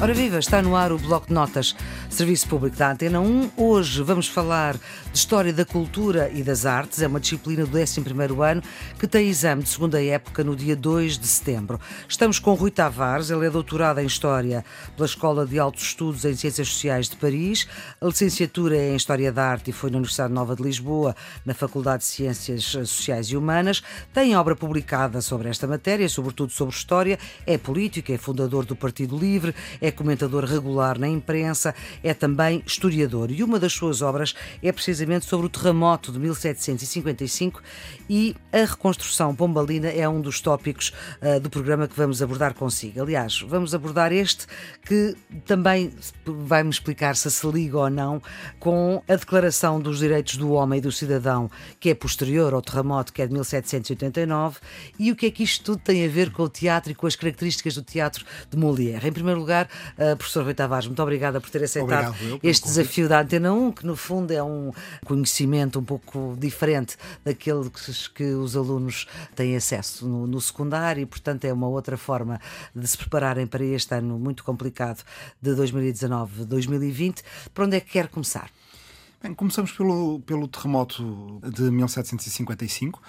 Ora viva, está no ar o Bloco de Notas, Serviço Público da Antena 1. Hoje vamos falar de História da Cultura e das Artes. É uma disciplina do 11º ano que tem exame de segunda época no dia 2 de setembro. Estamos com Rui Tavares, ele é doutorado em História pela Escola de Altos Estudos em Ciências Sociais de Paris. A licenciatura é em História da Arte e foi na Universidade Nova de Lisboa, na Faculdade de Ciências Sociais e Humanas. Tem obra publicada sobre esta matéria, sobretudo sobre História. É político, é fundador do Partido Livre, é é comentador regular na imprensa, é também historiador. E uma das suas obras é precisamente sobre o terremoto de 1755 e a reconstrução pombalina é um dos tópicos uh, do programa que vamos abordar consigo. Aliás, vamos abordar este que também vai-me explicar se se liga ou não com a Declaração dos Direitos do Homem e do Cidadão, que é posterior ao terremoto, que é de 1789, e o que é que isto tudo tem a ver com o teatro e com as características do teatro de Molière. Em primeiro lugar, Uh, professor Rui Tavares, muito obrigada por ter aceitado este desafio da Antena 1, que no fundo é um conhecimento um pouco diferente daquele que, que os alunos têm acesso no, no, secundário e, portanto, é uma outra forma de se prepararem para este ano muito complicado de 2019-2020. Por onde é que quer começar? Bem, começamos pelo, pelo terremoto de 1755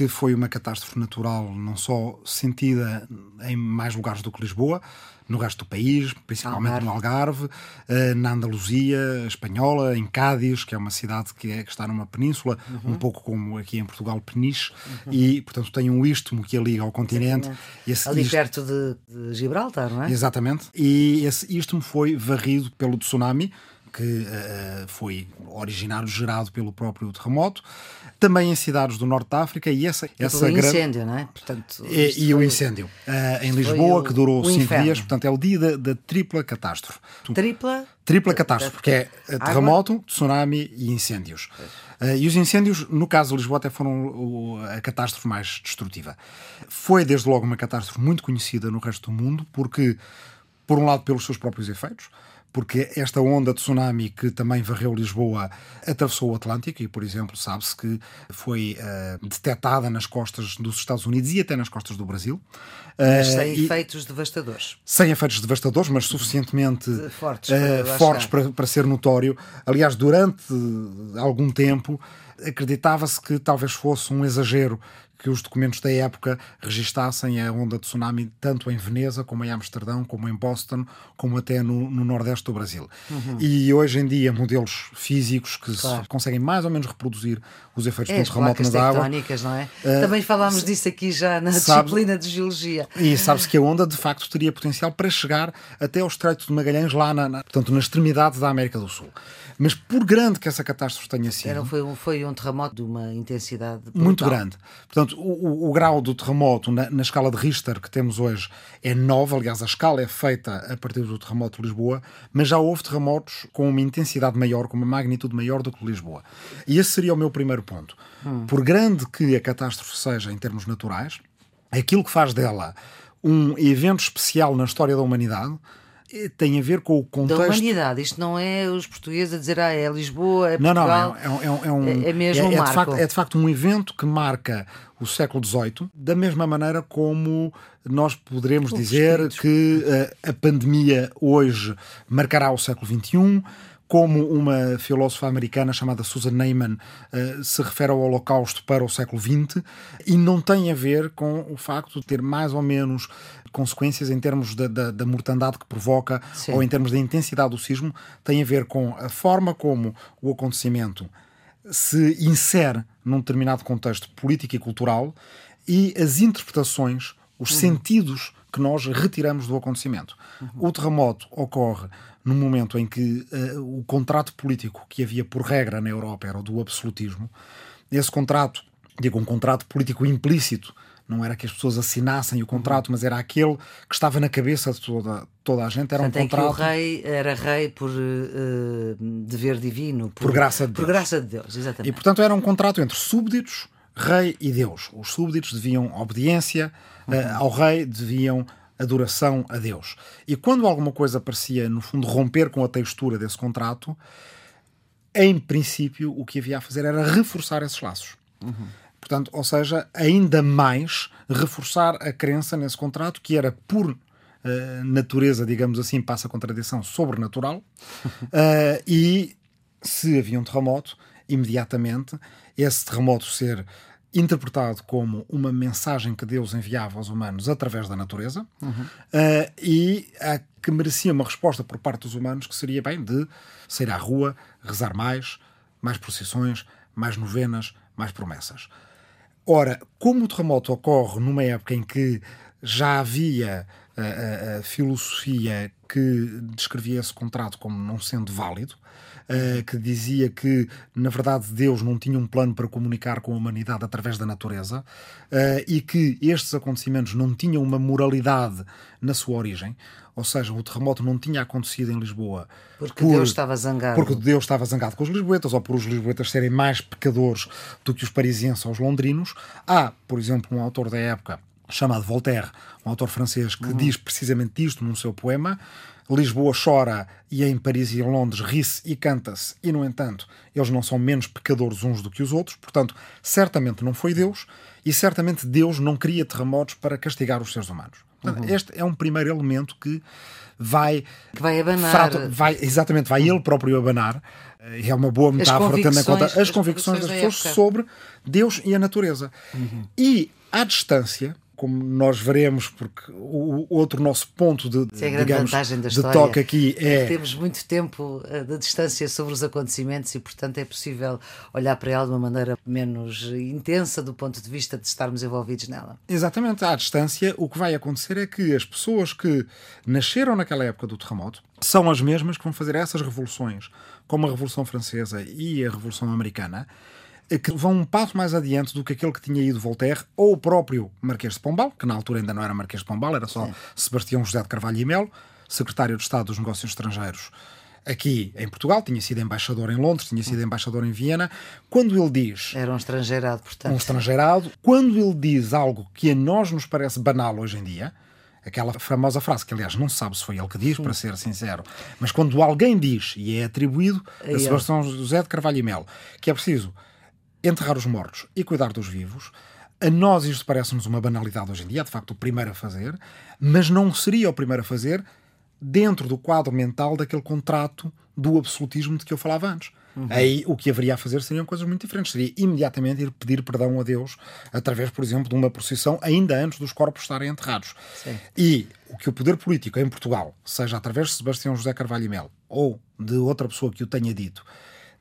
que foi uma catástrofe natural não só sentida em mais lugares do que Lisboa, no resto do país, principalmente Algarve. no Algarve, eh, na Andaluzia espanhola, em Cádiz, que é uma cidade que, é, que está numa península, uhum. um pouco como aqui em Portugal, Peniche, uhum. e portanto tem um istmo que a liga ao continente. Esse Ali istmo... perto de, de Gibraltar, não é? Exatamente. E esse istmo foi varrido pelo tsunami, que uh, foi originário gerado pelo próprio terremoto, também em cidades do norte da África e essa, e essa grande... incêndio, não é? Portanto, e, e o incêndio uh, em Lisboa, o, que durou cinco inferno. dias, portanto é o dia da, da tripla catástrofe. Tripla? Tripla catástrofe, porque é terremoto, Água? tsunami e incêndios. Uh, e os incêndios, no caso de Lisboa, até foram a catástrofe mais destrutiva. Foi, desde logo, uma catástrofe muito conhecida no resto do mundo, porque, por um lado, pelos seus próprios efeitos, porque esta onda de tsunami que também varreu Lisboa atravessou o Atlântico e, por exemplo, sabe-se que foi uh, detectada nas costas dos Estados Unidos e até nas costas do Brasil. Mas uh, sem efeitos devastadores. Sem efeitos devastadores, mas suficientemente fortes, uh, para, fortes para, para ser notório. Aliás, durante algum tempo acreditava-se que talvez fosse um exagero que os documentos da época registassem a onda de tsunami tanto em Veneza, como em Amsterdão, como em Boston, como até no, no Nordeste do Brasil. Uhum. E hoje em dia, modelos físicos que claro. conseguem mais ou menos reproduzir os efeitos é, do terremoto nas águas. não é? Uh, Também falámos disso aqui já na sabe, disciplina de Geologia. E sabe-se que a onda, de facto, teria potencial para chegar até ao Estreito de Magalhães, lá na, na, portanto, na extremidade da América do Sul. Mas por grande que essa catástrofe tenha sido. Era, foi, um, foi um terremoto de uma intensidade brutal. muito grande. Portanto, o, o, o grau do terremoto na, na, escala de Richter que temos hoje é 9. Aliás, a escala é feita a partir do terremoto de Lisboa, mas já houve terremotos com uma intensidade maior, com uma magnitude maior do que Lisboa. E esse seria o meu primeiro ponto. Hum. Por grande que a catástrofe seja em termos naturais, aquilo que faz dela um evento especial na história da humanidade tem a ver com o contexto. Da humanidade, isto não é os portugueses a dizer ah, é Lisboa, é Portugal. Não, não, é, é, é um, é, é mesmo é, um é, marco. De facto, é de facto um evento que marca o século XVIII, da mesma maneira como nós poderemos dizer que a, eh, a pandemia hoje marcará o século XXI, como uma filósofa americana chamada Susan Neyman uh, se refere ao Holocausto para o século XX e não tem a ver com o facto de ter mais ou menos consequências em termos da, da, da mortandade que provoca Sim. ou em termos da intensidade do sismo, tem a ver com a forma como o acontecimento se insere num determinado contexto político e cultural e as interpretações, os uhum. sentidos que nós retiramos do acontecimento. Uhum. O terremoto ocorre no momento em que uh, o contrato político que havia por regra na Europa era o do absolutismo. Esse contrato, digo, um contrato político implícito, não era que as pessoas assinassem o contrato, mas era aquele que estava na cabeça de toda, toda a gente. Era Portanto, um contrato. que o rei era rei por uh, dever divino, por, por, graça de Deus. Por graça de Deus, exatamente. E portanto era um contrato entre súbditos, rei e Deus. Os súbditos deviam obediência uhum. uh, ao rei, deviam adoração a Deus. E quando alguma coisa parecia, no fundo, romper com a textura desse contrato, em princípio, o que havia a fazer era reforçar esses laços. Uhum. Portanto, ou seja, ainda mais reforçar a crença nesse contrato que era por uh, natureza, digamos assim, passa a contradição sobrenatural. uh, e se havia um terremoto, imediatamente esse terremoto ser interpretado como uma mensagem que Deus enviava aos humanos através da natureza uhum. uh, e a que merecia uma resposta por parte dos humanos que seria bem de sair à rua, rezar mais, mais procissões, mais novenas, mais promessas. Ora, como o terremoto ocorre numa época em que já havia a, a, a filosofia que descrevia esse contrato como não sendo válido, uh, que dizia que, na verdade, Deus não tinha um plano para comunicar com a humanidade através da natureza uh, e que estes acontecimentos não tinham uma moralidade na sua origem. Ou seja, o terremoto não tinha acontecido em Lisboa. Porque por, Deus estava zangado. Porque Deus estava zangado com os lisboetas, ou por os lisboetas serem mais pecadores do que os parisienses ou os londrinos. Há, por exemplo, um autor da época chamado Voltaire, um autor francês, que uhum. diz precisamente isto num seu poema. Lisboa chora e em Paris e em Londres ri-se e canta-se, e no entanto, eles não são menos pecadores uns do que os outros, portanto, certamente não foi Deus e certamente Deus não cria terremotos para castigar os seres humanos. Portanto, uhum. Este é um primeiro elemento que vai. Que vai abanar. Frato, vai, exatamente, vai ele próprio abanar. É uma boa metáfora, tendo em conta as, as convicções, convicções das pessoas sobre Deus e a natureza. Uhum. E à distância, como nós veremos, porque o outro nosso ponto de, é digamos, de toque aqui é... é temos muito tempo eh, de distância sobre os acontecimentos e, portanto, é possível olhar para ela de uma maneira menos intensa do ponto de vista de estarmos envolvidos nela. Exatamente, à distância, o que vai acontecer é que as pessoas que nasceram naquela época do terremoto são as mesmas que vão fazer essas revoluções, como a Revolução Francesa e a Revolução Americana, que vão um passo mais adiante do que aquele que tinha ido Voltaire ou o próprio Marquês de Pombal, que na altura ainda não era Marquês de Pombal, era só Sim. Sebastião José de Carvalho e Melo, secretário de Estado dos Negócios Estrangeiros aqui em Portugal, tinha sido embaixador em Londres, tinha sido embaixador em Viena. Quando ele diz. Era um estrangeirado, portanto. Um estrangeirado. Quando ele diz algo que a nós nos parece banal hoje em dia, aquela famosa frase, que aliás não se sabe se foi ele que diz, Sim. para ser sincero, mas quando alguém diz e é atribuído a, a Sebastião José de Carvalho e Melo, que é preciso enterrar os mortos e cuidar dos vivos. A nós isto parece-nos uma banalidade hoje em dia, de facto o primeiro a fazer, mas não seria o primeiro a fazer dentro do quadro mental daquele contrato do absolutismo de que eu falava antes. Uhum. Aí o que haveria a fazer seriam coisas muito diferentes. Seria imediatamente ir pedir perdão a Deus através, por exemplo, de uma procissão ainda antes dos corpos estarem enterrados. Sim. E o que o poder político em Portugal, seja através de Sebastião José Carvalho e Melo ou de outra pessoa que o tenha dito,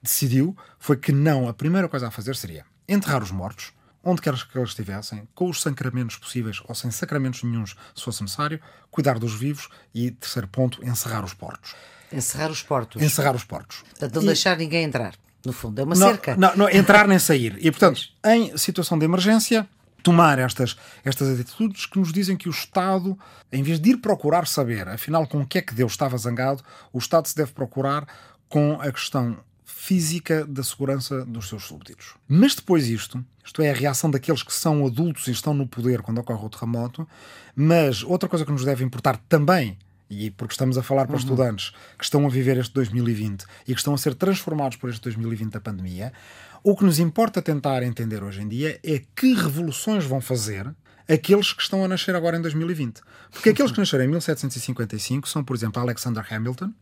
decidiu foi que não, a primeira coisa a fazer seria enterrar os mortos, onde quer que eles estivessem, com os sacramentos possíveis ou sem sacramentos nenhums, se fosse necessário, cuidar dos vivos e, terceiro ponto, encerrar os portos. Encerrar os portos. Encerrar os portos. Portanto, não e... deixar ninguém entrar, no fundo, é uma não, cerca. Não, não, entrar nem sair. E, portanto, em situação de emergência, tomar estas, estas atitudes que nos dizem que o Estado, em vez de ir procurar saber, afinal, com o que é que Deus estava zangado, o Estado se deve procurar com a questão física da segurança dos seus súbditos. Mas depois isto, isto é a reação daqueles que são adultos e estão no poder quando ocorre o terremoto, mas outra coisa que nos deve importar também e porque estamos a falar para uhum. estudantes que estão a viver este 2020 e que estão a ser transformados por este 2020 da pandemia, o que nos importa tentar entender hoje em dia é que revoluções vão fazer aqueles que estão a nascer agora em 2020. Porque aqueles que nasceram em 1755 são, por exemplo, Alexander Hamilton,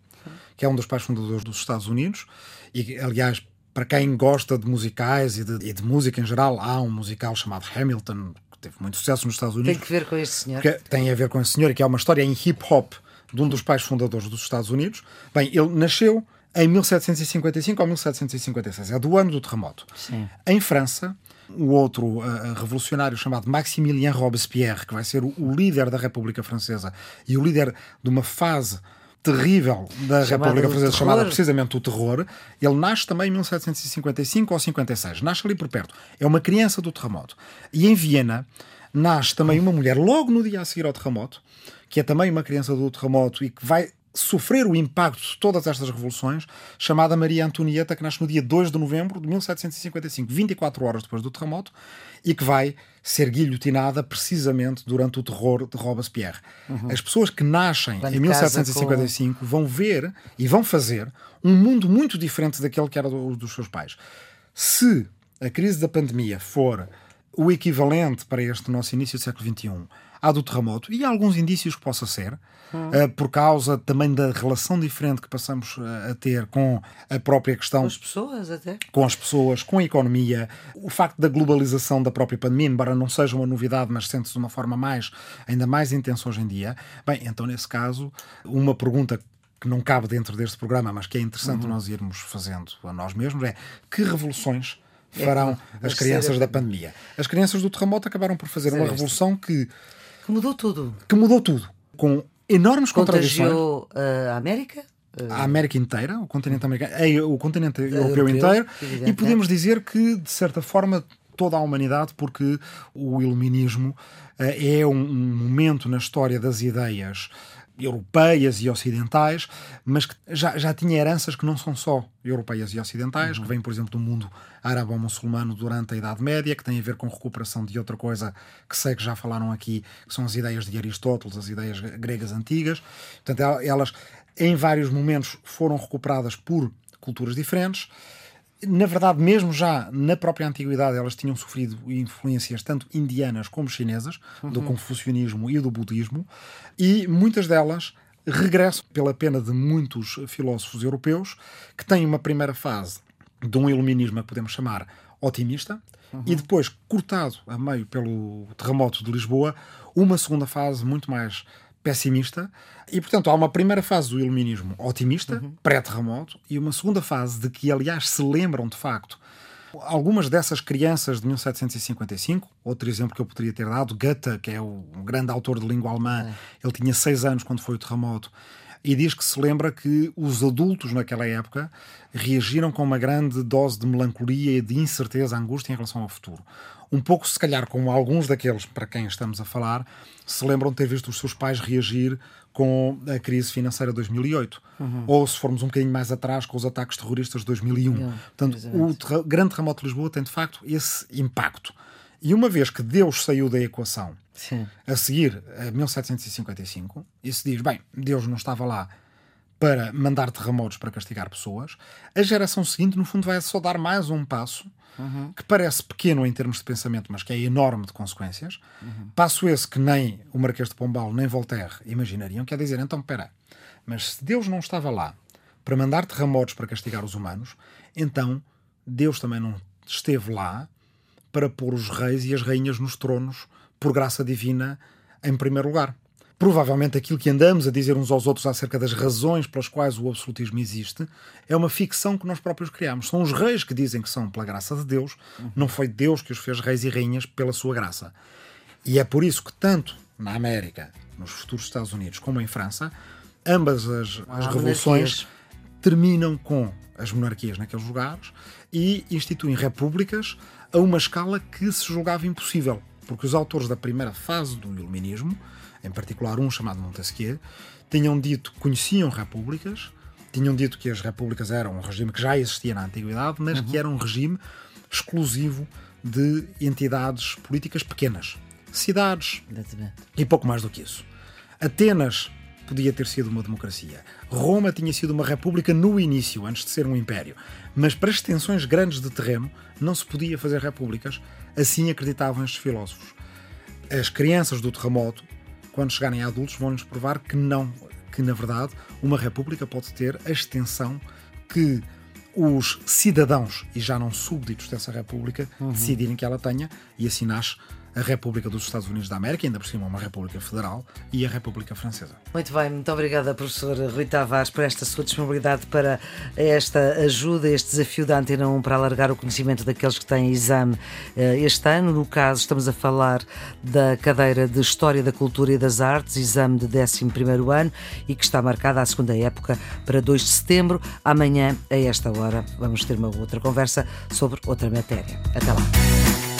que é um dos pais fundadores dos Estados Unidos, e aliás, para quem gosta de musicais e de, e de música em geral, há um musical chamado Hamilton, que teve muito sucesso nos Estados Unidos. Tem que ver com este senhor. Tem a ver com esse senhor, que é uma história em hip hop de um dos pais fundadores dos Estados Unidos. Bem, ele nasceu em 1755 ou 1756, é do ano do terremoto. Sim. Em França, o outro uh, revolucionário chamado Maximilien Robespierre, que vai ser o, o, líder da República Francesa e o líder de uma fase terrível da Chamado República Francesa, chamada precisamente o terror, ele nasce também em 1755 ou 56, nasce ali por perto. É uma criança do terremoto. E em Viena nasce também uma mulher logo no dia a seguir ao terremoto, que é também uma criança do terremoto e que vai sofrer o impacto de todas estas revoluções, chamada Maria Antonieta, que nasce no dia 2 de novembro de 1755, 24 horas depois do terremoto, e que vai ser guilhotinada precisamente durante o terror de Robespierre. Uhum. As pessoas que nascem em 1755 com... vão ver e vão fazer um mundo muito diferente daquele que era do, dos seus pais. Se a crise da pandemia for o equivalente para este nosso início do século XXI à do terremoto. E há alguns indícios que possa ser, hum. uh, por causa também da relação diferente que passamos uh, a ter com a própria questão. Com as pessoas, até. Com as pessoas, com a economia, o facto da globalização da própria pandemia, embora não seja uma novidade, mas sente-se de uma forma mais, ainda mais intensa hoje em dia. Bem, então nesse caso, uma pergunta que não cabe dentro deste programa, mas que é interessante uhum. nós irmos fazendo a nós mesmos, é que revoluções é farão é, as crianças da pandemia? As crianças do terremoto acabaram por fazer uma revolução que que mudou tudo. Que mudou tudo. Com enormes contradições. Contagiou uh, a América? A América inteira, o continente americano, é, o continente europeu, europeu inteiro, evidente. e podemos dizer que, de certa forma, toda a humanidade, porque o iluminismo é um momento na história das ideias europeias e ocidentais, mas que já, já tinha heranças que não são só europeias e ocidentais, uhum. que vêm, por exemplo, do mundo árabe-mussulmano durante a Idade Média, que tem a ver com recuperação de outra coisa que sei que já falaram aqui, que são as ideias de Aristóteles, as ideias gregas antigas. Portanto, elas, em vários momentos, foram recuperadas por culturas diferentes na verdade, mesmo já na própria antiguidade, elas tinham sofrido influências tanto indianas como chinesas, uhum. do confucionismo e do budismo, e muitas delas regressam pela pena de muitos filósofos europeus que têm uma primeira fase de um iluminismo que podemos chamar otimista, uhum. e depois, cortado a meio pelo terremoto de Lisboa, uma segunda fase muito mais pessimista. E, portanto, há uma primeira fase do iluminismo otimista, uhum. pré-terremoto, e uma segunda fase de que, aliás, se lembram de facto algumas dessas crianças de 1755. Outro exemplo que eu poderia ter dado, Goethe, que é um grande autor de língua alemã, é. ele tinha seis anos quando foi o terremoto. E diz que se lembra que os adultos naquela época reagiram com uma grande dose de melancolia e de incerteza, angústia em relação ao futuro um pouco, se calhar, como alguns daqueles para quem estamos a falar, se lembram de ter visto os seus pais reagir com a crise financeira de 2008. Uhum. Ou se formos um bocadinho mais atrás, com os ataques terroristas de 2001. Yeah, Portanto, o ter grande terremoto de Lisboa tem, de facto, esse impacto. E uma vez que Deus saiu da equação Sim. a seguir a 1755, e se diz, bem, Deus não estava lá para mandar terremotos para castigar pessoas, a geração seguinte, no fundo, vai só dar mais um passo uhum. que parece pequeno em termos de pensamento, mas que é enorme de consequências. Uhum. Passo esse que nem o Marquês de Pombal nem Voltaire imaginariam, quer dizer, então, espera, mas se Deus não estava lá para mandar terremotos para castigar os humanos, então Deus também não esteve lá para pôr os reis e as rainhas nos tronos por graça divina em primeiro lugar provavelmente aquilo que andamos a dizer uns aos outros acerca das razões pelas quais o absolutismo existe é uma ficção que nós próprios criamos. São os reis que dizem que são pela graça de Deus, não foi Deus que os fez reis e rainhas pela sua graça. E é por isso que, tanto na América, nos futuros Estados Unidos, como em França, ambas as, as revoluções terminam com as monarquias naqueles lugares e instituem repúblicas a uma escala que se julgava impossível, porque os autores da primeira fase do iluminismo em particular um chamado Montesquieu, tinham dito que conheciam repúblicas, tinham dito que as repúblicas eram um regime que já existia na antiguidade, mas uhum. que era um regime exclusivo de entidades políticas pequenas, cidades Exatamente. e pouco mais do que isso. Atenas podia ter sido uma democracia. Roma tinha sido uma república no início, antes de ser um império. Mas para extensões grandes de terreno não se podia fazer repúblicas, assim acreditavam estes filósofos. As crianças do terremoto quando chegarem a adultos, vão-nos provar que não, que na verdade uma república pode ter a extensão que os cidadãos, e já não súbditos dessa república, uhum. decidirem que ela tenha, e assim nasce a República dos Estados Unidos da América, ainda por cima uma República Federal, e a República Francesa. Muito bem, muito obrigada, professor Rui Tavares, por esta sua disponibilidade para esta ajuda, este desafio da Antena 1 para alargar o conhecimento daqueles que têm exame eh, este ano. No caso, estamos a falar da cadeira de História da Cultura e das Artes, exame de 11 ano, e que está marcada a segunda época para 2 de setembro. Amanhã, a esta hora, vamos ter uma outra conversa sobre outra matéria. Até lá.